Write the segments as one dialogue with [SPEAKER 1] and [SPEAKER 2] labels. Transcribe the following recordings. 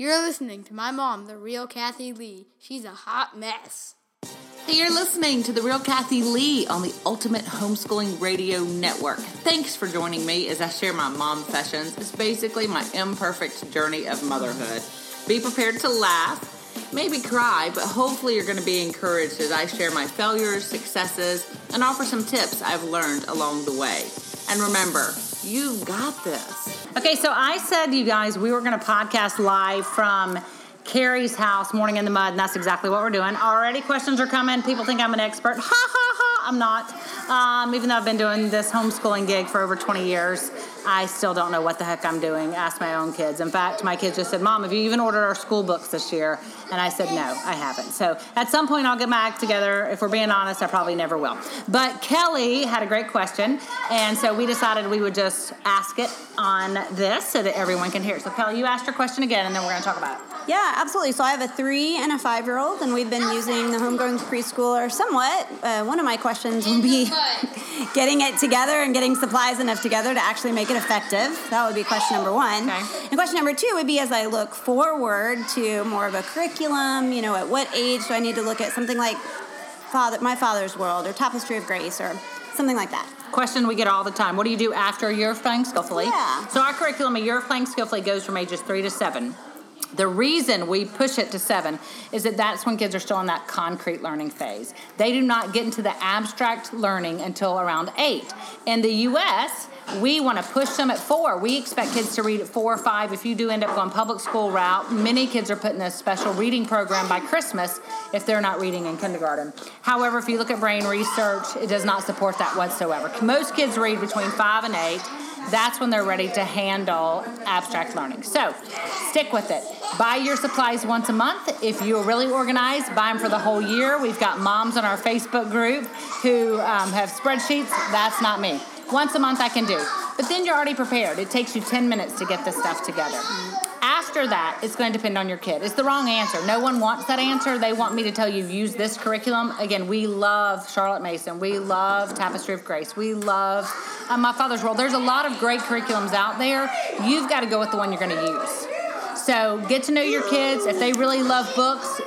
[SPEAKER 1] You're listening to my mom, the real Kathy Lee. She's a hot mess.
[SPEAKER 2] Hey, you're listening to The Real Kathy Lee on the Ultimate Homeschooling Radio Network. Thanks for joining me as I share my mom sessions. It's basically my imperfect journey of motherhood. Be prepared to laugh, maybe cry, but hopefully you're going to be encouraged as I share my failures, successes, and offer some tips I've learned along the way. And remember, you got this. Okay, so I said, you guys, we were going to podcast live from Keri's house, Morning in the Mud, and that's exactly what we're doing. Already questions are coming. People think I'm an expert. Ha ha ha, I'm not. Um, even though I've been doing this homeschooling gig for over 20 years, I still don't know what the heck I'm doing. Ask my own kids. In fact, my kids just said, Mom, have you even ordered our school books this year? And I said, No, I haven't. So at some point, I'll get my act together. If we're being honest, I probably never will. But Kelly had a great question, and so we decided we would just ask it on this so that everyone can hear it. So, Kelly, you asked your question again, and then we're going to talk about it.
[SPEAKER 3] Yeah, absolutely. So I have a three and a five year old, and we've been using the homegrown preschooler somewhat. Uh, one of my questions will be getting it together and getting supplies enough together to actually make it effective. That would be question number one.
[SPEAKER 2] Okay.
[SPEAKER 3] And question number two would be as I look forward to more of a curriculum, you know, at what age do I need to look at something like Father, My Father's World or Tapestry of Grace or something like that?
[SPEAKER 2] question we get all the time. What do you do after year of playing skillfully?
[SPEAKER 3] Yeah.
[SPEAKER 2] So our curriculum, a year of playing skillfully, goes from ages three to seven. The reason we push it to seven is that that's when kids are still in that concrete learning phase. They do not get into the abstract learning until around eight. In the U.S., we want to push them at four. We expect kids to read at four or five. If you do end up going public school route, many kids are put in a special reading program by Christmas if they're not reading in kindergarten. However, if you look at brain research, it does not support that whatsoever. Most kids read between five and eight. That's when they're ready to handle abstract learning. So stick with it. Buy your supplies once a month. If you're really organized, buy them for the whole year. We've got moms on our Facebook group who um, have spreadsheets. That's not me. Once a month I can do. But then you're already prepared. It takes you 10 minutes to get this stuff together. After that, it's going to depend on your kid. It's the wrong answer. No one wants that answer. They want me to tell you use this curriculum. Again, we love Charlotte Mason. We love Tapestry of Grace. We love uh, My Father's World. There's a lot of great curriculums out there. You've got to go with the one you're going to use. So get to know your kids. If they really love books,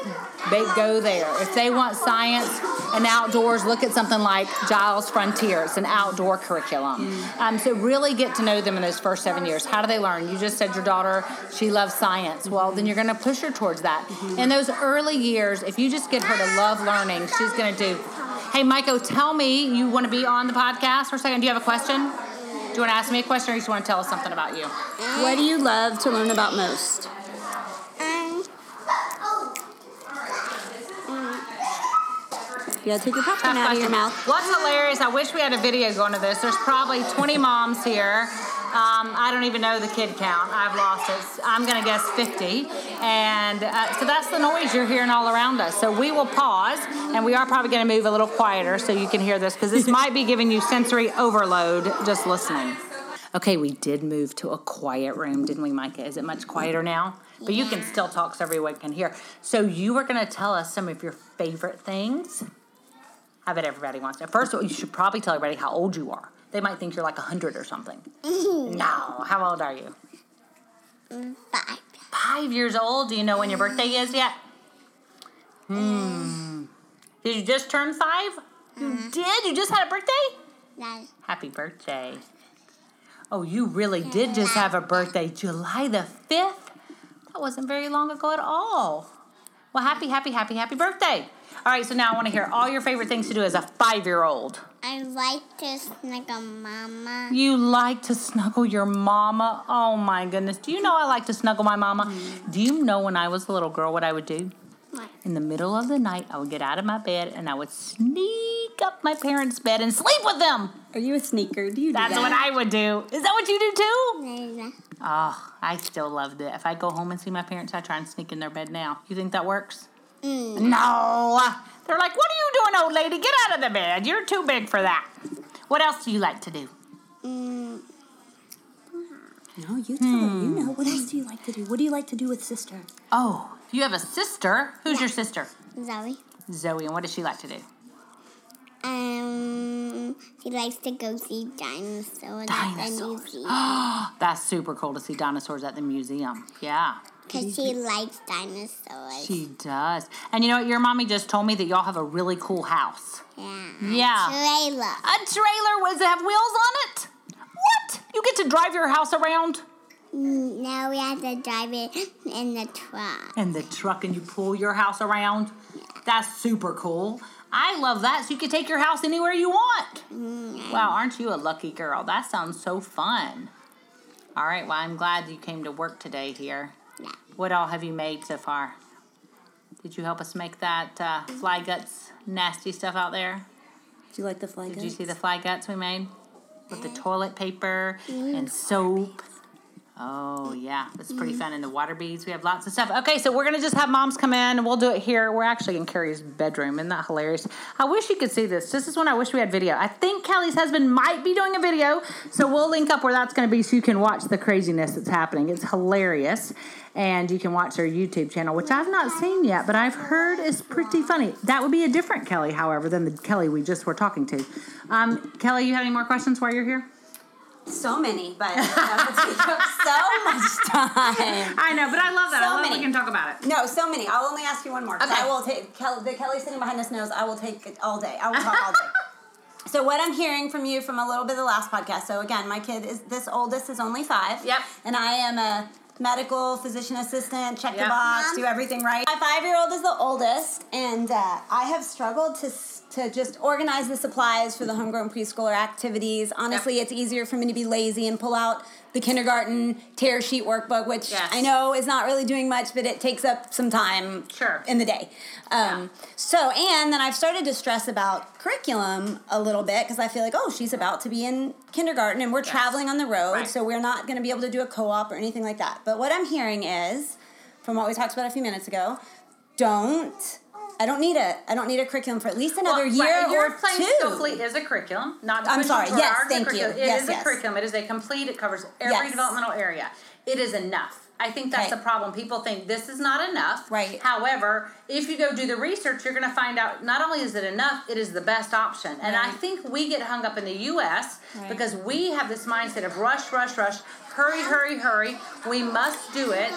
[SPEAKER 2] they go there. If they want science and outdoors, look at something like Giles Frontier. It's an outdoor curriculum. Mm. Um, so really get to know them in those first seven years. How do they learn? You just said your daughter she loves science. Well, then mm-hmm. you're going to push her towards that. Mm-hmm. In those early years, if you just get her to love learning, she's going to do. Hey, Michael, tell me you want to be on the podcast for a second. Do you have a question? Do you want to ask me a question, or you just want to tell us something about you?
[SPEAKER 3] What do you love to learn about most? You gotta take your popcorn out of your mouth.
[SPEAKER 2] What's hilarious, I wish we had a video going to this. There's probably 20 moms here. Um, I don't even know the kid count. I've lost it. I'm going to guess 50. And uh, so that's the noise you're hearing all around us. So we will pause, and we are probably going to move a little quieter so you can hear this because this might be giving you sensory overload just listening. Okay, we did move to a quiet room, didn't we, Micah? Is it much quieter now? But you can still talk so everyone can hear. So you were going to tell us some of your favorite things. I bet everybody wants to. First of all, you should probably tell everybody how old you are. They might think you're like 100 or something. no. How old are you?
[SPEAKER 4] Five.
[SPEAKER 2] Five years old. Do you know when your birthday is yet? Hmm. Did you just turn five? You did? You just had a birthday?
[SPEAKER 4] Nine.
[SPEAKER 2] Happy birthday. Oh, you really did just have a birthday. July the 5th? That wasn't very long ago at all. Well, happy, happy, happy, happy birthday. All right, so now I want to hear all your favorite things to do as a five year old.
[SPEAKER 4] I like to snuggle mama.
[SPEAKER 2] You like to snuggle your mama? Oh my goodness. Do you know I like to snuggle my mama? Mm-hmm. Do you know when I was a little girl what I would do?
[SPEAKER 4] What?
[SPEAKER 2] In the middle of the night, I would get out of my bed and I would sneak up my parents' bed and sleep with them.
[SPEAKER 3] Are you a sneaker? Do you do
[SPEAKER 2] That's
[SPEAKER 3] that?
[SPEAKER 2] what I would do. Is that what you do too?
[SPEAKER 4] Nana.
[SPEAKER 2] Oh, I still loved it. If I go home and see my parents, I try and sneak in their bed now. You think that works? No. They're like, what are you doing, old lady? Get out of the bed. You're too big for that. What else do you like to do?
[SPEAKER 4] Mm,
[SPEAKER 3] No, you tell her. You know. What else do you like to do? What do you like to do with sister?
[SPEAKER 2] Oh, you have a sister. Who's your sister?
[SPEAKER 4] Zoe.
[SPEAKER 2] Zoe. And what does she like to do?
[SPEAKER 4] Um, she likes to go see dinosaurs at the
[SPEAKER 2] Dinosaurs.
[SPEAKER 4] museum.
[SPEAKER 2] That's super cool to see dinosaurs at the museum. Yeah.
[SPEAKER 4] Because she likes dinosaurs.
[SPEAKER 2] She does. And you know what? Your mommy just told me that y'all have a really cool house.
[SPEAKER 4] yeah.
[SPEAKER 2] Yeah.
[SPEAKER 4] A Trailer.
[SPEAKER 2] A trailer. Does it have wheels on it? What? You get to drive your house around?
[SPEAKER 4] Mm, Now we have to drive it in the truck.
[SPEAKER 2] in the truck and you pull your house around. That's super cool. I love that. So you can take your house anywhere you want. Wow, aren't you a lucky girl? That sounds so fun. All right, well, I'm glad you came to work today here. What all have you made so far? Did you help us make that uh, fly guts nasty stuff out there?
[SPEAKER 3] Did you like the flag?
[SPEAKER 2] Did you see the fly guts we made? With the toilet paper and soap. Oh, yeah. it's pretty fun. And the water beads. We have lots of stuff. Okay, so we're to just have moms come in and we'll do it here. We're actually in Keri's bedroom. Isn't that hilarious? I wish you could see this. This is when I wish we had video. I think Kelly's husband might be doing a video. So we'll link up where that's to be so you can watch the craziness that's happening. It's hilarious. And you can watch their YouTube channel, which I've not seen yet, but I've heard is pretty funny. That would be a different Kelly, however, than the Kelly we just were talking to. Um, Kelly, you have any more questions while you're here?
[SPEAKER 3] So many, but that would take up so much time.
[SPEAKER 2] I know, but I love that.
[SPEAKER 3] So
[SPEAKER 2] I love
[SPEAKER 3] many.
[SPEAKER 2] we can talk about it.
[SPEAKER 3] No, so many. I'll only ask you one more. 'cause
[SPEAKER 2] Okay.
[SPEAKER 3] I will take Kelly. The Kelly sitting behind us knows I will take it all day. I will talk all day. So what I'm hearing from you from a little bit of the last podcast. So again, my kid is this oldest is only five.
[SPEAKER 2] Yep.
[SPEAKER 3] And I am a medical physician assistant. Check the
[SPEAKER 2] Yep.
[SPEAKER 3] box, do everything right. My five year old is the oldest, and uh, I have struggled to. s- To just organize the supplies for the homegrown preschooler activities. Honestly, it's easier for me to be lazy and pull out the kindergarten tear sheet workbook, which
[SPEAKER 2] Yes.
[SPEAKER 3] I know is not really doing much, but it takes up some time
[SPEAKER 2] Sure.
[SPEAKER 3] in the day. Um, So, and then I've started to stress about curriculum a little bit because I feel like, oh, she's about to be in kindergarten and we're traveling on the road,
[SPEAKER 2] Right.
[SPEAKER 3] so we're not going to be able to do a co op or anything like that. But what I'm hearing is, from what we talked about a few minutes ago, don't. I don't need a. I don't need a curriculum for at least another
[SPEAKER 2] Well,
[SPEAKER 3] year
[SPEAKER 2] right, your
[SPEAKER 3] or
[SPEAKER 2] plain
[SPEAKER 3] two.
[SPEAKER 2] is a curriculum, not.
[SPEAKER 3] I'm sorry, yes,
[SPEAKER 2] a
[SPEAKER 3] thank you.
[SPEAKER 2] It
[SPEAKER 3] Yes,
[SPEAKER 2] is a
[SPEAKER 3] yes.
[SPEAKER 2] curriculum. It is a complete. It covers every
[SPEAKER 3] Yes.
[SPEAKER 2] developmental area. It is enough. I think that's
[SPEAKER 3] Okay.
[SPEAKER 2] the problem. People think this is not enough.
[SPEAKER 3] Right.
[SPEAKER 2] However, if you go do the research, you're going to find out not only is it enough, it is the best option. And I think we get hung up in the U.S.
[SPEAKER 3] Right.
[SPEAKER 2] because we have this mindset of rush, rush, rush, hurry, hurry, hurry. We must do it.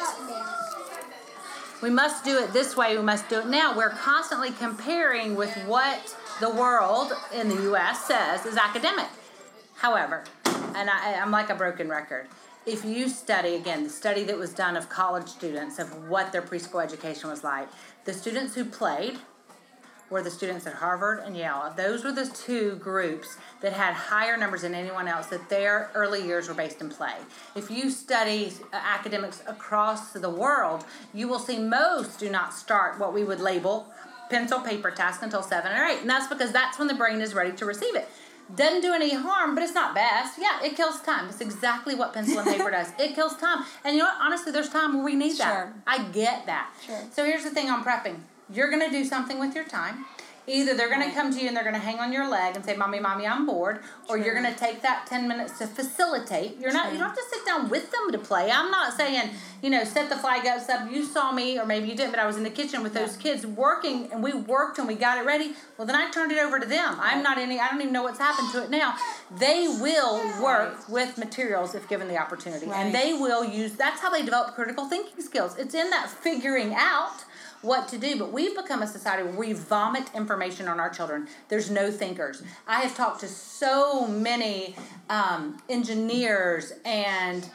[SPEAKER 2] We must do it this way, we must do it now. We're constantly comparing with what the world in the US says is academic. However, and I, I'm like a broken record. If you study, again, the study that was done of college students of what their preschool education was like, the students who played were the students at Harvard and Yale. Those were the two groups that had higher numbers than anyone else, that their early years were based in play. If you study uh, academics across the world, you will see most do not start what we would label pencil paper task until seven or eight. And that's because that's when the brain is ready to receive it. Doesn't do any harm, but it's not best. Yeah, it kills time. It's exactly what pencil and paper does. It kills time. And you know what? Honestly, there's time where we need that. I get that.
[SPEAKER 3] Sure.
[SPEAKER 2] So here's the thing on prepping. You're gonna do something with your time. Either they're gonna come to you and they're gonna hang on your leg and say, "Mommy, mommy, I'm bored," or you're gonna take that ten minutes to facilitate. You're not. You don't have to sit down with them to play. I'm not saying you know set the flag up. Stuff. You saw me, or maybe you didn't, but I was in the kitchen with those kids working, and we worked and we got it ready. Well, then I turned it over to them. I'm not any. I don't even know what's happened to it now. They will work with materials if given the opportunity,
[SPEAKER 3] Right.
[SPEAKER 2] and they will use. That's how they develop critical thinking skills. It's in that figuring out what to do. But we've become a society where we vomit information on our children. There's no thinkers. I have talked to so many um, engineers and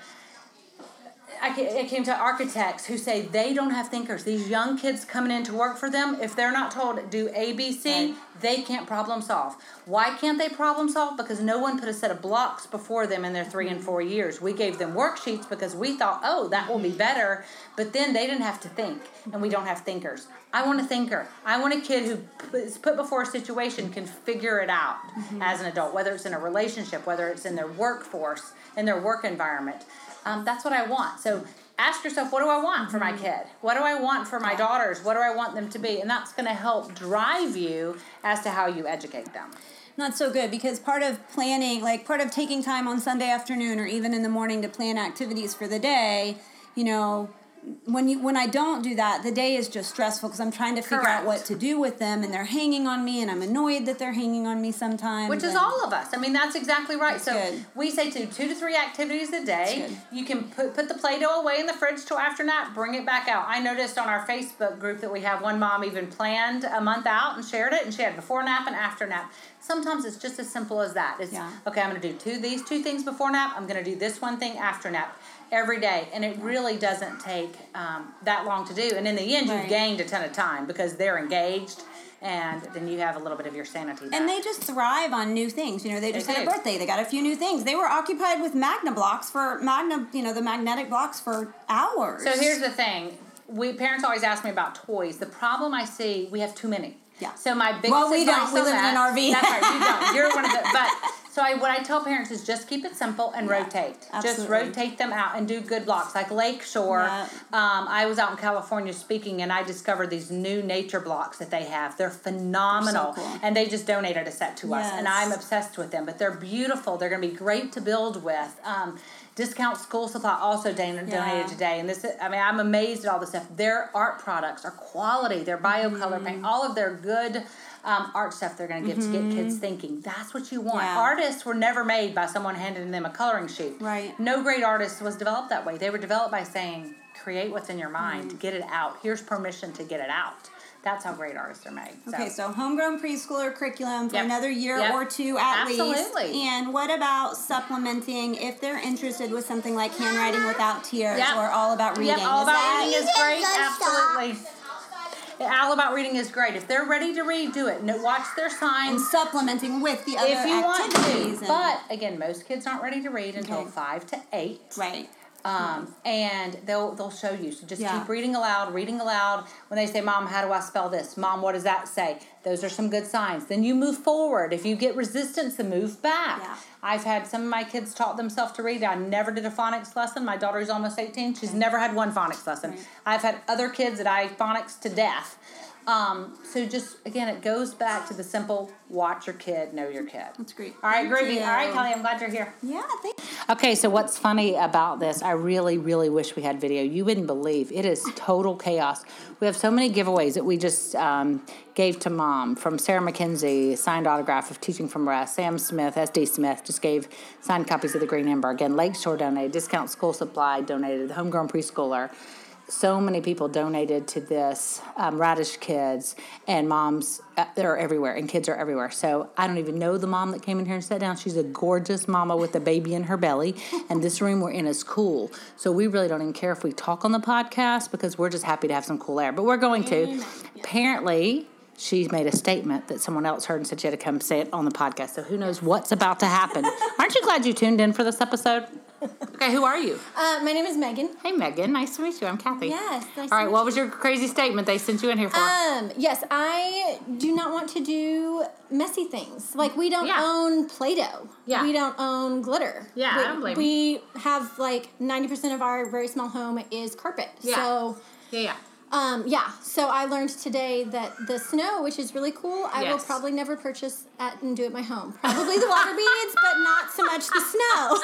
[SPEAKER 2] I ca- came to architects who say they don't have thinkers. These young kids coming in to work for them, if they're not told do A, B, C,
[SPEAKER 3] Right.
[SPEAKER 2] they can't problem solve. Why can't they problem solve? Because no one put a set of blocks before them in their 3 and four mm-hmm. years. We gave them worksheets because we thought, oh, that will be mm-hmm. better. But then they didn't have to think, and we don't have thinkers. I want a thinker. I want a kid who is put before a situation can figure it out mm-hmm. as an adult, whether it's in a relationship, whether it's in their workforce, in their work environment. Um, that's what I want. So ask yourself, what do I want for my kid? What do I want for my daughters? What do I want them to be? And that's going to help drive you as to how you educate them.
[SPEAKER 3] Not so good because part of planning, like part of taking time on Sunday afternoon or even in the morning to plan activities for the day, you know, when you when I don't do that, the day is just stressful because I'm trying to figure
[SPEAKER 2] Correct.
[SPEAKER 3] out what to do with them, and they're hanging on me, and I'm annoyed that they're hanging on me sometimes.
[SPEAKER 2] Which is all of us. I mean, that's exactly right.
[SPEAKER 3] That's
[SPEAKER 2] so
[SPEAKER 3] good.
[SPEAKER 2] we say to two to three activities a day. You can put put the Play-Doh away in the fridge till after nap. Bring it back out. I noticed on our Facebook group that we have one mom even planned a month out and shared it, and she had before nap and after nap. Sometimes it's just as simple as that. It's
[SPEAKER 3] Yeah.
[SPEAKER 2] okay. I'm going to do two these two things before nap. I'm going to do this one thing after nap. Every day, and it really doesn't take um, that long to do. And in the end,
[SPEAKER 3] Right.
[SPEAKER 2] you've gained a ton of time because they're engaged, and then you have a little bit of your sanity. back.
[SPEAKER 3] And they just thrive on new things. You know, they just
[SPEAKER 2] They
[SPEAKER 3] had a birthday. They got a few new things. They were occupied with magna blocks for magna, you know, the magnetic blocks for hours.
[SPEAKER 2] So here's the thing: we parents always ask me about toys. The problem I see, we have too many.
[SPEAKER 3] Yeah.
[SPEAKER 2] So my biggest
[SPEAKER 3] Well, we don't. We live in an RV.
[SPEAKER 2] That's right. You don't. You're one of the. But so I, what I tell parents is just keep it simple and rotate.
[SPEAKER 3] Absolutely.
[SPEAKER 2] Just rotate them out and do good blocks like Lakeshore.
[SPEAKER 3] Yeah.
[SPEAKER 2] Um, I was out in California speaking and I discovered these new nature blocks that they have. They're phenomenal,
[SPEAKER 3] cool.
[SPEAKER 2] and they just donated a set to us, and I'm obsessed with them. But they're beautiful. They're going to be great to build with. Um, Discount School Supply also don-
[SPEAKER 3] Yeah.
[SPEAKER 2] donated today, and this I mean I'm amazed at all this stuff. Their art products are quality. Their biocolor
[SPEAKER 3] Mm-hmm.
[SPEAKER 2] paint, all of their good um, art stuff they're going to give to get kids thinking. That's what you want.
[SPEAKER 3] Mm-hmm. Yeah.
[SPEAKER 2] Artists were never made by someone handing them a coloring sheet.
[SPEAKER 3] Right.
[SPEAKER 2] No great artist was developed that way. They were developed by saying, "Create what's in your mind.
[SPEAKER 3] Mm.
[SPEAKER 2] Get it out. Here's permission to get it out." That's how great artists are made.
[SPEAKER 3] Okay, so homegrown preschooler curriculum for
[SPEAKER 2] Yep.
[SPEAKER 3] another year
[SPEAKER 2] Yep.
[SPEAKER 3] or two at
[SPEAKER 2] Absolutely.
[SPEAKER 3] least. And what about supplementing if they're interested with something like handwriting without tears
[SPEAKER 2] Yep.
[SPEAKER 3] or all about reading?
[SPEAKER 2] Yep, all
[SPEAKER 3] Is
[SPEAKER 2] about reading is great.
[SPEAKER 4] just stop.
[SPEAKER 2] All about reading is great. If they're ready to read, do it. No, watch their
[SPEAKER 3] and
[SPEAKER 2] signs.
[SPEAKER 3] supplementing with the other
[SPEAKER 2] If you want
[SPEAKER 3] activities.
[SPEAKER 2] to,
[SPEAKER 3] and-
[SPEAKER 2] but again, most kids aren't ready to read until
[SPEAKER 3] Okay.
[SPEAKER 2] five to eight.
[SPEAKER 3] right.
[SPEAKER 2] Um, and they'll they'll show you. So just
[SPEAKER 3] Yeah.
[SPEAKER 2] keep reading aloud, reading aloud. When they say, "Mom, how do I spell this?" "Mom, what does that say?" Those are some good signs. Then you move forward. If you get resistance, then move back.
[SPEAKER 3] Yeah.
[SPEAKER 2] I've had some of my kids taught themselves to read. I never did a phonics lesson. My daughter's almost eighteen. She's never had one phonics lesson.
[SPEAKER 3] Right.
[SPEAKER 2] I've had other kids that I phonics to death. Um, so just again, it goes back to the simple: watch your kid, know your kid.
[SPEAKER 3] That's great.
[SPEAKER 2] All right,
[SPEAKER 3] Thank
[SPEAKER 2] groovy.
[SPEAKER 3] you.
[SPEAKER 2] All right, Kelly, I'm glad you're here.
[SPEAKER 3] Yeah, thank
[SPEAKER 2] Okay, so what's funny about this, I really, really wish we had video. You wouldn't believe it is total chaos. We have so many giveaways that we just um, gave to mom from Sarah Mackenzie, signed autograph of Teaching from Rest. Sam Smith, SD Smith, just gave signed copies of the Green Ember. Again, Lakeshore donated, Discount School Supply donated, the Homegrown Preschooler. So many people donated to this, um, Raddish Kids, and moms, uh, they're everywhere, and kids are everywhere. So I don't even know the mom that came in here and sat down. She's a gorgeous mama with a baby in her belly, and this room we're in is cool. So we really don't even care if we talk on the podcast because we're just happy to have some cool air. But we're going to. Apparently, she made a statement that someone else heard and said she had to come say it on the podcast. So who knows what's about to happen? Aren't you glad you tuned in for this episode? Okay, who are you?
[SPEAKER 5] Uh, my name is Megan.
[SPEAKER 2] Hey, Megan. Nice to meet you. I'm Kathy.
[SPEAKER 5] Yes, nice
[SPEAKER 2] All right. What was your crazy statement they sent you in here for?
[SPEAKER 5] Um, yes, I do not want to do messy things. Like we don't
[SPEAKER 2] Yeah.
[SPEAKER 5] own Play-Doh.
[SPEAKER 2] Yeah.
[SPEAKER 5] We don't own glitter.
[SPEAKER 2] Yeah,
[SPEAKER 5] we,
[SPEAKER 2] I don't blame
[SPEAKER 5] We have like ninety percent of our very small home is carpet.
[SPEAKER 2] Yeah.
[SPEAKER 5] So.
[SPEAKER 2] yeah, yeah.
[SPEAKER 5] Um, yeah, so I learned today that the snow, which is really cool, I will probably never purchase at and do at my home. Probably the water beads, but not so much the snow.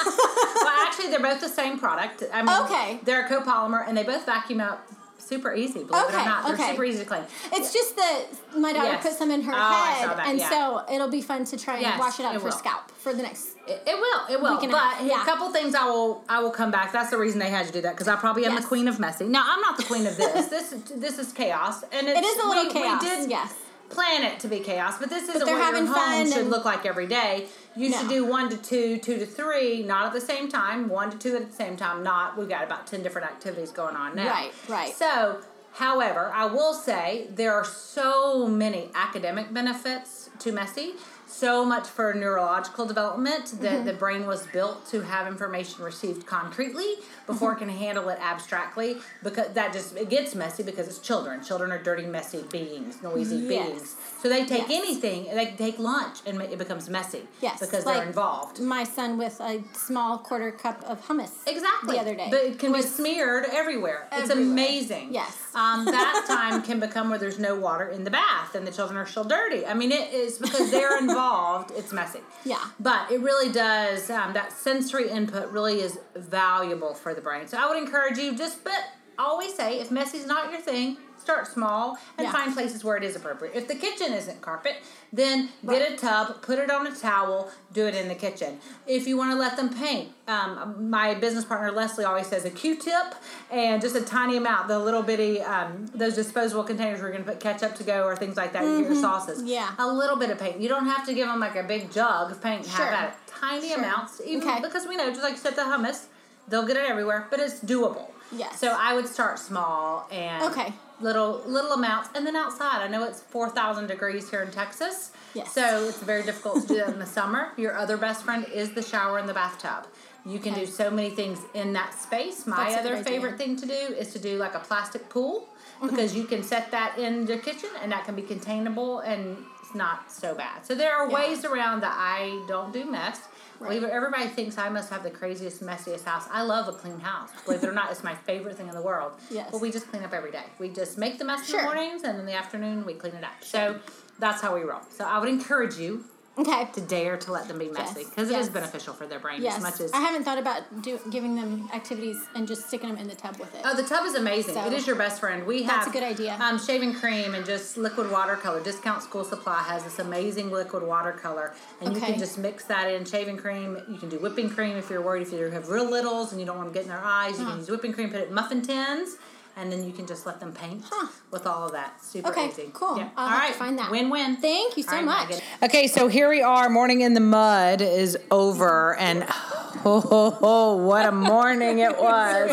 [SPEAKER 2] well, actually, they're both the same product. I mean,
[SPEAKER 5] Okay.
[SPEAKER 2] They're a copolymer, and they both vacuum up super easy. Believe it or
[SPEAKER 5] Okay,
[SPEAKER 2] not, they're
[SPEAKER 5] okay.
[SPEAKER 2] super easy to clean.
[SPEAKER 5] It's just that my daughter
[SPEAKER 2] Yes.
[SPEAKER 5] put some in her
[SPEAKER 2] Oh, I
[SPEAKER 5] head,
[SPEAKER 2] saw that,
[SPEAKER 5] and
[SPEAKER 2] yeah.
[SPEAKER 5] so it'll be fun to try and
[SPEAKER 2] Yes,
[SPEAKER 5] wash it out
[SPEAKER 2] it
[SPEAKER 5] of her
[SPEAKER 2] will.
[SPEAKER 5] scalp for the next.
[SPEAKER 2] It, it will, it will.
[SPEAKER 5] Week and a
[SPEAKER 2] But
[SPEAKER 5] yeah.
[SPEAKER 2] a couple things I will, I will come back. That's the reason they had you do that because I probably am
[SPEAKER 5] Yes.
[SPEAKER 2] the queen of messy. Now I'm not the queen of this. this, this is chaos, and it's,
[SPEAKER 5] It is a little
[SPEAKER 2] we,
[SPEAKER 5] chaos.
[SPEAKER 2] We did
[SPEAKER 5] yes.
[SPEAKER 2] plan it to be chaos, but this isn't
[SPEAKER 5] they're
[SPEAKER 2] what your home should look like every day. You should
[SPEAKER 5] No.
[SPEAKER 2] do one to two, two to three, not at the same time. One to two at the same time. Not. We've got about ten different activities going on now.
[SPEAKER 5] Right, right.
[SPEAKER 2] So, however, I will say there are so many academic benefits to Messy. So much for neurological development that
[SPEAKER 5] Mm-hmm.
[SPEAKER 2] the brain was built to have information received concretely before
[SPEAKER 5] Mm-hmm.
[SPEAKER 2] it can handle it abstractly. Because that just it gets messy because it's children. Children are dirty, messy beings, noisy
[SPEAKER 5] Yes.
[SPEAKER 2] beings. So they take
[SPEAKER 5] Yes.
[SPEAKER 2] anything, they take lunch, and it becomes messy.
[SPEAKER 5] Yes,
[SPEAKER 2] because
[SPEAKER 5] like
[SPEAKER 2] they're involved.
[SPEAKER 5] My son with a small quarter cup of hummus.
[SPEAKER 2] Exactly.
[SPEAKER 5] The other day.
[SPEAKER 2] But it can be smeared everywhere. It's amazing.
[SPEAKER 5] Yes.
[SPEAKER 2] Um, that time can become where there's no water in the bath and the children are still dirty. I mean, it is because they're involved, it's messy.
[SPEAKER 5] Yeah.
[SPEAKER 2] But it really does, um, that sensory input really is valuable for the brain. So I would encourage you just, but always say if messy's not your thing, start small and
[SPEAKER 5] Yeah.
[SPEAKER 2] find places where it is appropriate. If the kitchen isn't carpet, then get a tub, put it on a towel, do it in the kitchen. If you want to let them paint, um, my business partner Leslie always says a Q-tip and just a tiny amount, the little bitty um, those disposable containers we're going to put ketchup to go or things like that. You get your sauces.
[SPEAKER 5] Mm-hmm. Yeah.
[SPEAKER 2] a little bit of paint. You don't have to give them like a big jug of paint.
[SPEAKER 5] Sure.
[SPEAKER 2] Have at it. Tiny
[SPEAKER 5] Sure.
[SPEAKER 2] amounts, even
[SPEAKER 5] Okay.
[SPEAKER 2] because we know, just like you said, the hummus, they'll get it everywhere, but it's doable.
[SPEAKER 5] Yes.
[SPEAKER 2] So I would start small and
[SPEAKER 5] Okay.
[SPEAKER 2] Little little amounts, and then outside. I know it's four thousand degrees here in Texas.
[SPEAKER 5] Yes.
[SPEAKER 2] So it's very difficult to do that in the summer. Your other best friend is the shower and the bathtub. You can
[SPEAKER 5] Okay.
[SPEAKER 2] do so many things in that space. My
[SPEAKER 5] That's
[SPEAKER 2] other favorite thing to do is to do like a plastic pool because you can set that in your kitchen and that can be containable and it's not so bad. So there are
[SPEAKER 5] Yeah.
[SPEAKER 2] ways around that I don't do mess.
[SPEAKER 5] Right.
[SPEAKER 2] It, everybody thinks I must have the craziest, messiest house. I love a clean house. Believe it or not, it's my favorite thing in the world.
[SPEAKER 5] Yes.
[SPEAKER 2] But we just clean up every day. We just make the mess in the mornings and in the afternoon we clean it up. So that's how we roll. So I would encourage you
[SPEAKER 5] Okay.
[SPEAKER 2] to dare to let them be messy
[SPEAKER 5] Yes.
[SPEAKER 2] because it is
[SPEAKER 5] Yes.
[SPEAKER 2] beneficial for their brain
[SPEAKER 5] Yes.
[SPEAKER 2] as much as
[SPEAKER 5] I haven't thought about do, giving them activities and just sticking them in the tub with it.
[SPEAKER 2] Oh, the tub is amazing.
[SPEAKER 5] So,
[SPEAKER 2] it is your best friend. We
[SPEAKER 5] that's
[SPEAKER 2] have
[SPEAKER 5] a good idea.
[SPEAKER 2] Um, shaving cream and just liquid watercolor. Discount School Supply has this amazing liquid watercolor, and you can just mix that in. Shaving cream. You can do whipping cream if you're worried if you have real littles and you don't want to get in their eyes. You can use whipping cream. Put it in muffin tins. And then you can just let them paint
[SPEAKER 5] Huh.
[SPEAKER 2] with all of that. Super
[SPEAKER 5] Okay,
[SPEAKER 2] easy.
[SPEAKER 5] cool.
[SPEAKER 2] Yeah.
[SPEAKER 5] I'll
[SPEAKER 2] all
[SPEAKER 5] have to
[SPEAKER 2] right.
[SPEAKER 5] find that.
[SPEAKER 2] Win-win.
[SPEAKER 5] Thank you so
[SPEAKER 2] All right,
[SPEAKER 5] much.
[SPEAKER 2] Megan. Okay, so here we are. Morning in the mud is over, and oh, oh, oh what a morning it was.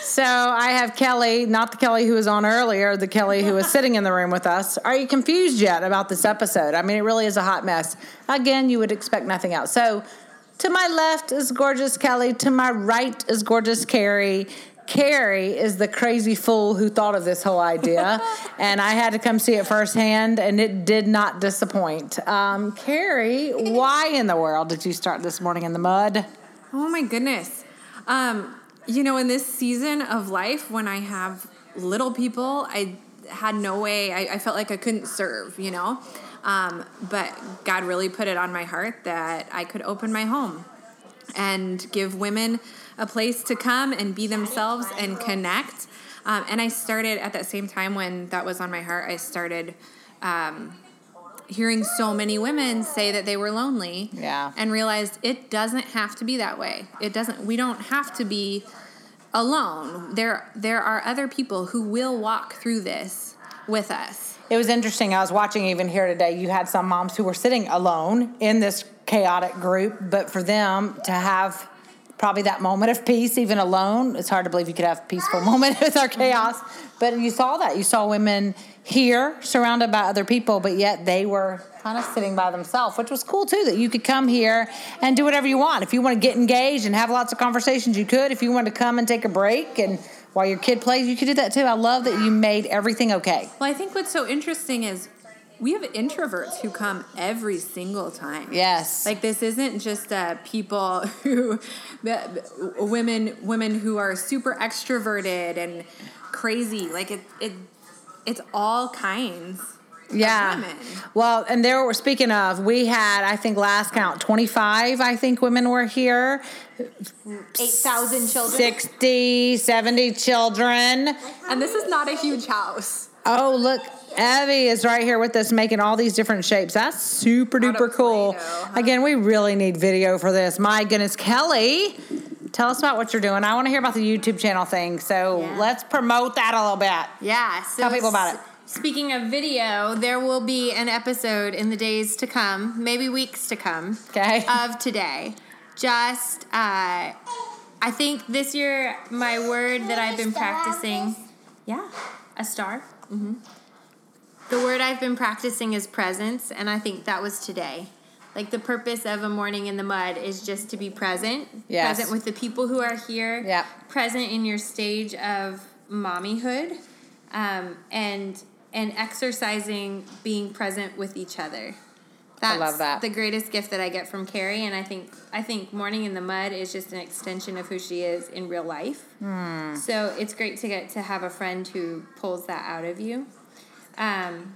[SPEAKER 2] So I have Kelly, not the Kelly who was on earlier, the Kelly who was sitting in the room with us. Are you confused yet about this episode? I mean, it really is a hot mess. Again, you would expect nothing else. So to my left is gorgeous Kelly. To my right is gorgeous Keri. Keri is the crazy fool who thought of this whole idea, and I had to come see it firsthand, and it did not disappoint. Um, Keri, why in the world did you start this morning in the mud?
[SPEAKER 6] Oh my goodness. Um, you know, in this season of life, when I have little people, I had no way, I, I felt like I couldn't serve, you know? Um, but God really put it on my heart that I could open my home and give women a place to come and be themselves and connect. Um, and I started at that same time when that was on my heart, I started um, hearing so many women say that they were lonely
[SPEAKER 2] Yeah.
[SPEAKER 6] and realized it doesn't have to be that way. It doesn't we don't have to be alone. There there are other people who will walk through this with us.
[SPEAKER 2] It was interesting. I was watching even here today. You had some moms who were sitting alone in this chaotic group, but for them to have probably that moment of peace, even alone, it's hard to believe you could have a peaceful moment with our chaos. But you saw that. You saw women here surrounded by other people, but yet they were kind of sitting by themselves, which was cool too, that you could come here and do whatever you want. If you want to get engaged and have lots of conversations, you could. If you want to come and take a break and while your kid plays, you could do that too. I love that you made everything okay.
[SPEAKER 6] Well, I think what's so interesting is we have introverts who come every single time.
[SPEAKER 2] Yes.
[SPEAKER 6] Like this isn't just uh, people who, women, women who are super extroverted and crazy. Like it, it, it's all kinds.
[SPEAKER 2] yeah. Well, and there we're speaking of, we had, I think last count, 25, I think women were here,
[SPEAKER 5] 8,000 children.
[SPEAKER 2] 60, 70 children.
[SPEAKER 6] And this is not a huge house.
[SPEAKER 2] Oh, look, Evie is right here with us making all these different shapes. That's super duper cool.
[SPEAKER 6] Huh?
[SPEAKER 2] Again, we really need video for this. My goodness, Kelly, tell us about what you're doing. I want to hear about the YouTube channel thing. So
[SPEAKER 5] Yeah.
[SPEAKER 2] let's promote that a little bit.
[SPEAKER 5] Yeah. So
[SPEAKER 2] Tell people about it.
[SPEAKER 5] Speaking of video, there will be an episode in the days to come, maybe weeks to come,
[SPEAKER 2] Okay.
[SPEAKER 5] of today. Just, uh, I think this year my word that I've been practicing, yeah, a star. hmm The word I've been practicing is presence, and I think that was today. Like the purpose of a morning in the mud is just to be present,
[SPEAKER 2] Yes.
[SPEAKER 5] present with the people who are here,
[SPEAKER 2] Yep.
[SPEAKER 5] present in your stage of mommyhood, um, and and exercising being present with each other. That's
[SPEAKER 2] love that.
[SPEAKER 5] the greatest gift that I get from Keri, and I think I think morning in the mud is just an extension of who she is in real life.
[SPEAKER 2] Hmm.
[SPEAKER 5] So it's great to get to have a friend who pulls that out of you. Um,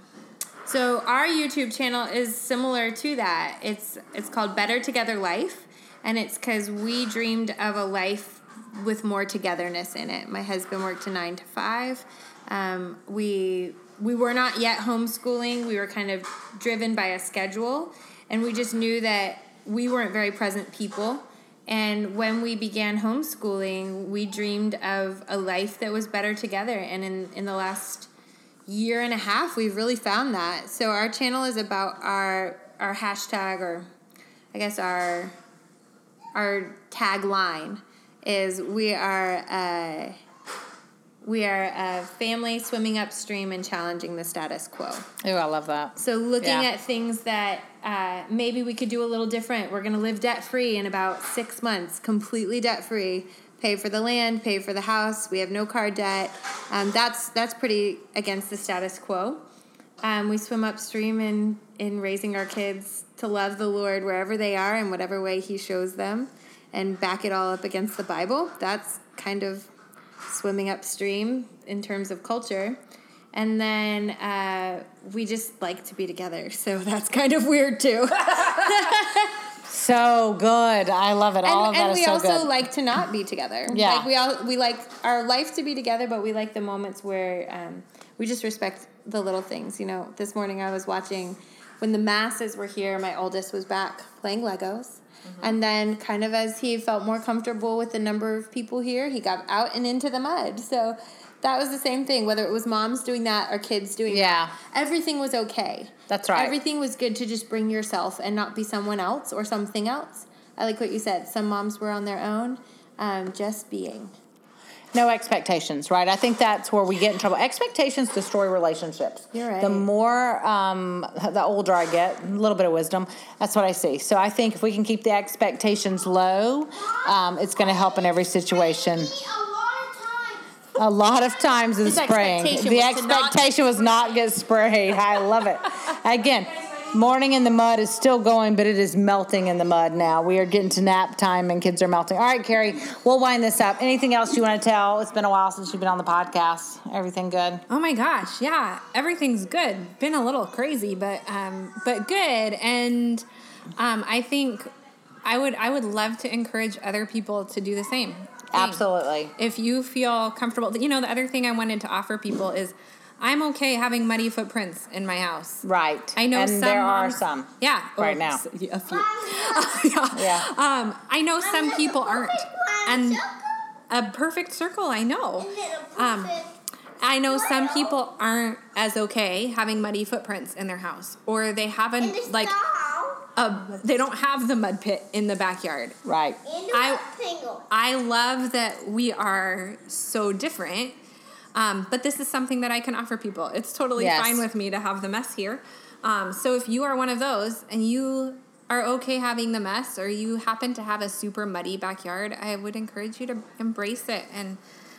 [SPEAKER 5] so our YouTube channel is similar to that. It's it's called Better Together Life, and it's because we dreamed of a life with more togetherness in it. My husband worked a nine to five. Um, we we were not yet homeschooling. We were kind of driven by a schedule, and we just knew that we weren't very present people. And when we began homeschooling, we dreamed of a life that was better together. And in, in the last year and a half, we've really found that. So our channel is about our our hashtag or I guess our our tagline is we are uh, we are a family swimming upstream and challenging the status quo.
[SPEAKER 2] Oh, I love that.
[SPEAKER 5] So looking
[SPEAKER 2] Yeah.
[SPEAKER 5] at things that uh, maybe we could do a little different. We're going to live debt free in about six months, completely debt free. Pay for the land, pay for the house. We have no car debt. Um, that's that's pretty against the status quo. Um, we swim upstream in in raising our kids to love the Lord wherever they are in whatever way He shows them, and back it all up against the Bible. That's kind of swimming upstream in terms of culture. And then uh, we just like to be together, so that's kind of weird too.
[SPEAKER 2] So good. I love it. All
[SPEAKER 5] and
[SPEAKER 2] of that
[SPEAKER 5] and
[SPEAKER 2] is
[SPEAKER 5] we
[SPEAKER 2] so
[SPEAKER 5] also
[SPEAKER 2] good.
[SPEAKER 5] like to not be together.
[SPEAKER 2] Yeah.
[SPEAKER 5] like we all we like our life to be together, but we like the moments where um, we just respect the little things. You know, this morning I was watching when the masses were here. My oldest was back playing Legos.
[SPEAKER 2] Mm-hmm.
[SPEAKER 5] And then, kind of as he felt more comfortable with the number of people here, he got out and into the mud. So that was the same thing, whether it was moms doing that or kids doing
[SPEAKER 2] Yeah.
[SPEAKER 5] that. Everything was okay.
[SPEAKER 2] That's right.
[SPEAKER 5] Everything was good to just bring yourself and not be someone else or something else. I like what you said. Some moms were on their own, um, just being.
[SPEAKER 2] No expectations, right? I think that's where we get in trouble. Expectations destroy relationships.
[SPEAKER 5] You're right.
[SPEAKER 2] The more, um, the older I get, a little bit of wisdom. That's what I see. So I think if we can keep the expectations low, um, it's going to help in every situation. A lot of times in
[SPEAKER 5] His expectation
[SPEAKER 2] the
[SPEAKER 5] was to not-
[SPEAKER 2] expectation was not get sprayed. I love it. Again, morning in the mud is still going, but it is melting in the mud now. We are getting to nap time, and kids are melting. All right, Keri, we'll wind this up. Anything else you want to tell? It's been a while since you've been on the podcast. Everything good?
[SPEAKER 6] Oh my gosh, yeah, everything's good. Been a little crazy, but um, but good. And um, I think I would I would love to encourage other people to do the same. Thing.
[SPEAKER 2] Absolutely.
[SPEAKER 6] If you feel comfortable, you know, the other thing I wanted to offer people is I'm okay having muddy footprints in my house.
[SPEAKER 2] Right.
[SPEAKER 6] I know
[SPEAKER 2] and
[SPEAKER 6] some
[SPEAKER 2] there are
[SPEAKER 6] moms-
[SPEAKER 2] some.
[SPEAKER 6] Yeah,
[SPEAKER 2] right
[SPEAKER 6] oh,
[SPEAKER 2] now.
[SPEAKER 6] s- A few. yeah.
[SPEAKER 2] Yeah.
[SPEAKER 6] Um, I know some people aren't, and a perfect circle. I know. Um, I know some people aren't as okay having muddy footprints in their house, or they haven't like a, they don't have the mud pit in the backyard.
[SPEAKER 2] Right.
[SPEAKER 6] I I love that we are so different. Um, but this is something that I can offer people. It's totally
[SPEAKER 2] Yes.
[SPEAKER 6] fine with me to have the mess here. Um, so if you are one of those and you are okay having the mess or you happen to have a super muddy backyard, I would encourage you to embrace it and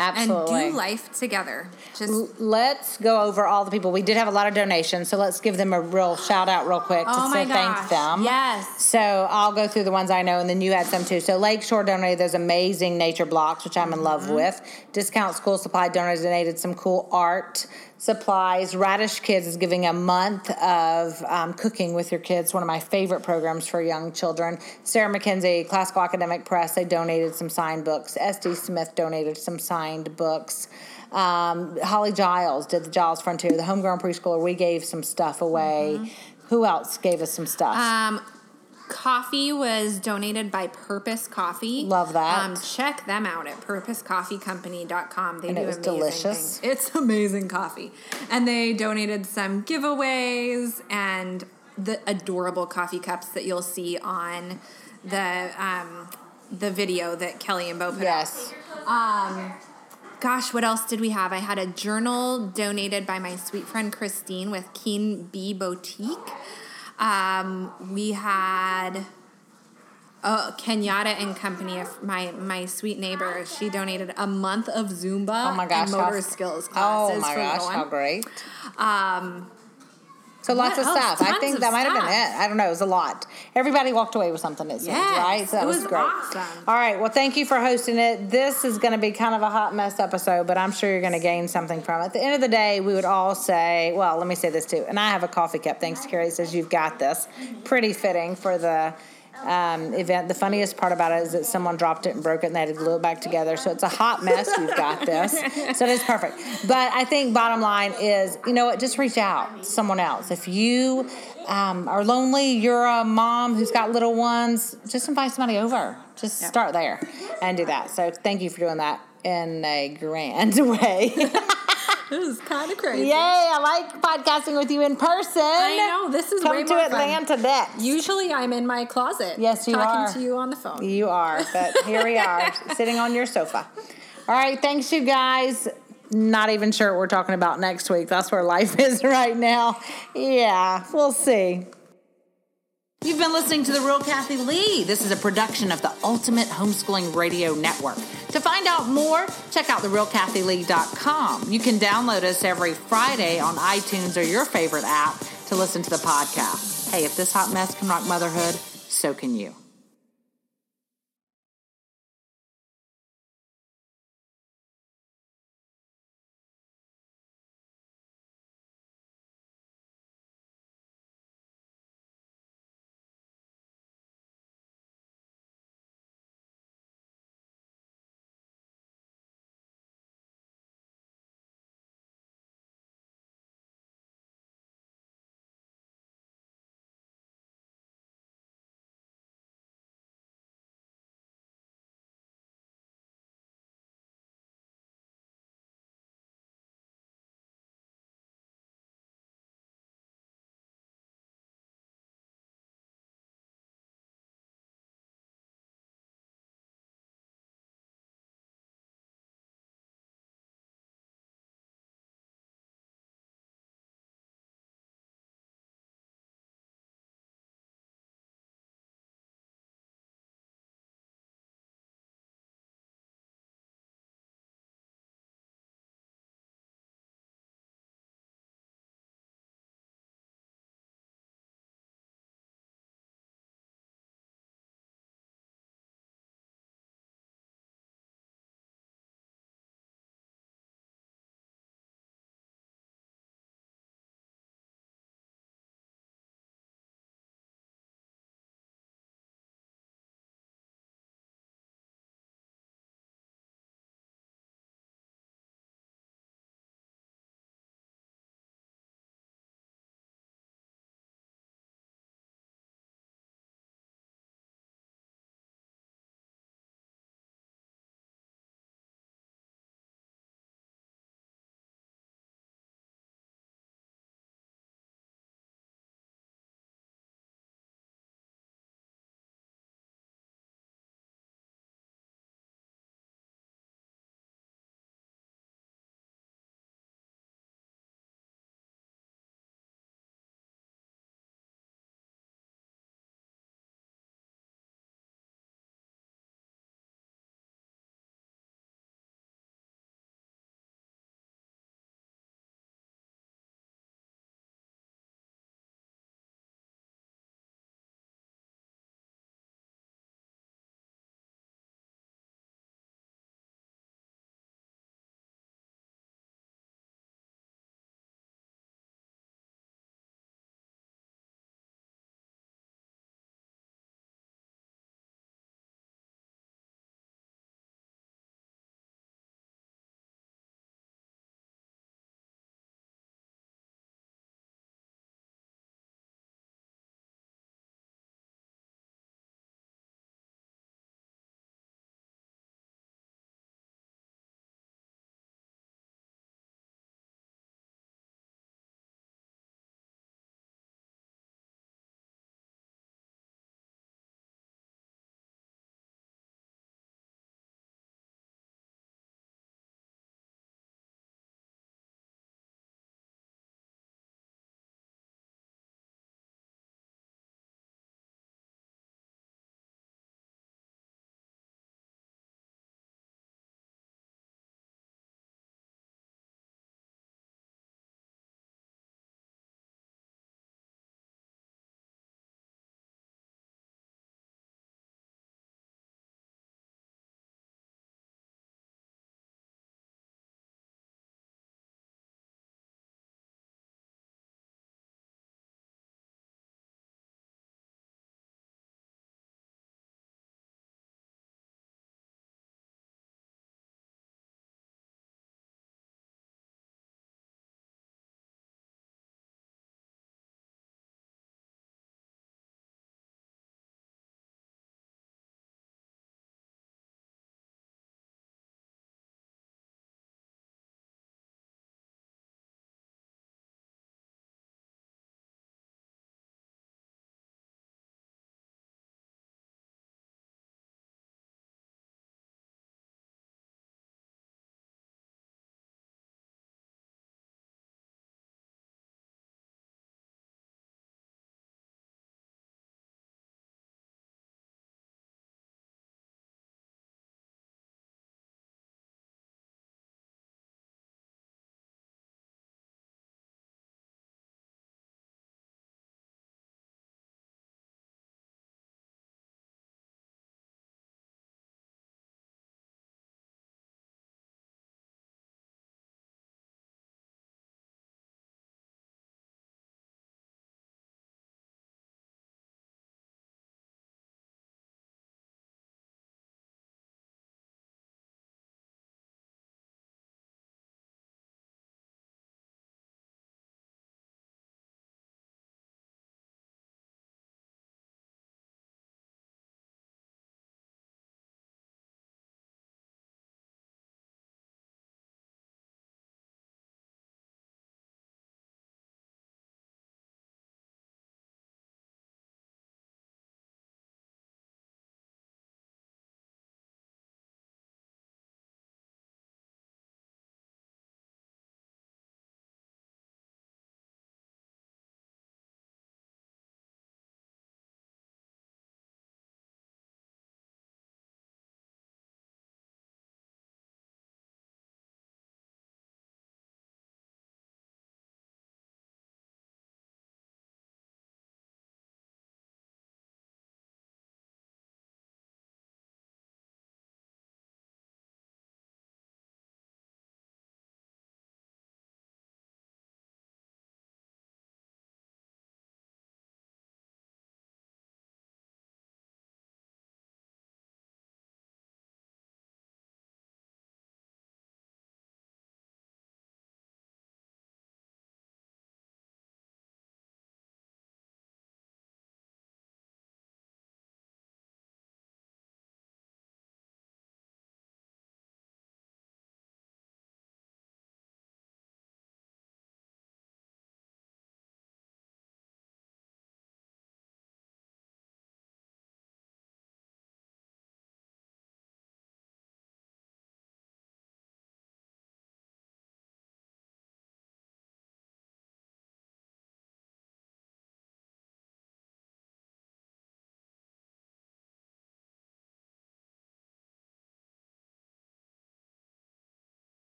[SPEAKER 2] Absolutely.
[SPEAKER 6] and do life together. Just
[SPEAKER 2] Let's go over all the people. We did have a lot of donations, so let's give them a real shout out real quick to
[SPEAKER 6] Oh
[SPEAKER 2] say thank them.
[SPEAKER 6] Yes.
[SPEAKER 2] So I'll go through the ones I know, and then you had some too. So Lakeshore donated those amazing nature blocks, which I'm in love
[SPEAKER 6] Mm-hmm.
[SPEAKER 2] with. Discount School Supply donated some cool art supplies. Raddish Kids is giving a month of um, cooking with your kids, one of my favorite programs for young children. Sarah Mackenzie, Classical Academic Press, they donated some signed books. SD Smith donated some signed books. Um, Holly Giles did the Giles Frontier, the homegrown preschooler. We gave some stuff away. Who else gave us some stuff?
[SPEAKER 6] Mm-hmm. Um, coffee was donated by Purpose Coffee.
[SPEAKER 2] Love that.
[SPEAKER 6] Um, check them out at purposecoffeecompany.com. They
[SPEAKER 2] And
[SPEAKER 6] do
[SPEAKER 2] it was
[SPEAKER 6] amazing
[SPEAKER 2] delicious.
[SPEAKER 6] things. It's amazing coffee. And they donated some giveaways and the adorable coffee cups that you'll see on the um, the video that Kelly and Bo put
[SPEAKER 2] yes.
[SPEAKER 6] out. Um, gosh, what else did we have? I had a journal donated by my sweet friend Christine with Keen Bee Boutique. Um, we had oh, Kenyatta and Company, my my sweet neighbor. She donated a month of Zumba
[SPEAKER 2] Oh my gosh.
[SPEAKER 6] and
[SPEAKER 2] how-
[SPEAKER 6] motor skills classes
[SPEAKER 2] Oh my
[SPEAKER 6] for
[SPEAKER 2] gosh, how great.
[SPEAKER 6] Um,
[SPEAKER 2] So lots
[SPEAKER 6] What
[SPEAKER 2] of
[SPEAKER 6] else?
[SPEAKER 2] stuff. I think that might have been it. I don't know. It was a lot. Everybody walked away with something, it seemed,
[SPEAKER 6] Yes,
[SPEAKER 2] right? So that was,
[SPEAKER 6] was
[SPEAKER 2] great.
[SPEAKER 6] awesome.
[SPEAKER 2] All right. Well, thank you for hosting it. This is going to be kind of a hot mess episode, but I'm sure you're going to gain something from it. At the end of the day, we would all say, well, let me say this too. And I have a coffee cup. Thanks to Keri. Says, you've got this. Pretty fitting for the um, event. The funniest part about it is that someone dropped it and broke it, and they had to glue it back together. So it's a hot mess. You've got this, so it's perfect. But I think bottom line is, you know what? Just reach out to someone else. If you um, are lonely, you're a mom who's got little ones, just invite somebody over. Just start there and do that. So thank you for doing that in a grand way.
[SPEAKER 6] This is kind of crazy.
[SPEAKER 2] Yay! I like podcasting with you in person.
[SPEAKER 6] I know this is
[SPEAKER 2] Come
[SPEAKER 6] way
[SPEAKER 2] to
[SPEAKER 6] more fun.
[SPEAKER 2] Atlanta next.
[SPEAKER 6] Usually I'm in my closet.
[SPEAKER 2] Yes, you are.
[SPEAKER 6] talking
[SPEAKER 2] are.
[SPEAKER 6] to you on the phone.
[SPEAKER 2] You are, but here we are, sitting on your sofa. All right, thanks, you guys. Not even sure what we're talking about next week. That's where life is right now. Yeah, we'll see. You've been listening to The Real Kathy Lee. This is a production of the Ultimate Homeschooling Radio Network. To find out more, check out therealkathylee.com. You can download us every Friday on iTunes or your favorite app to listen to the podcast. Hey, if this hot mess can rock motherhood, so can you.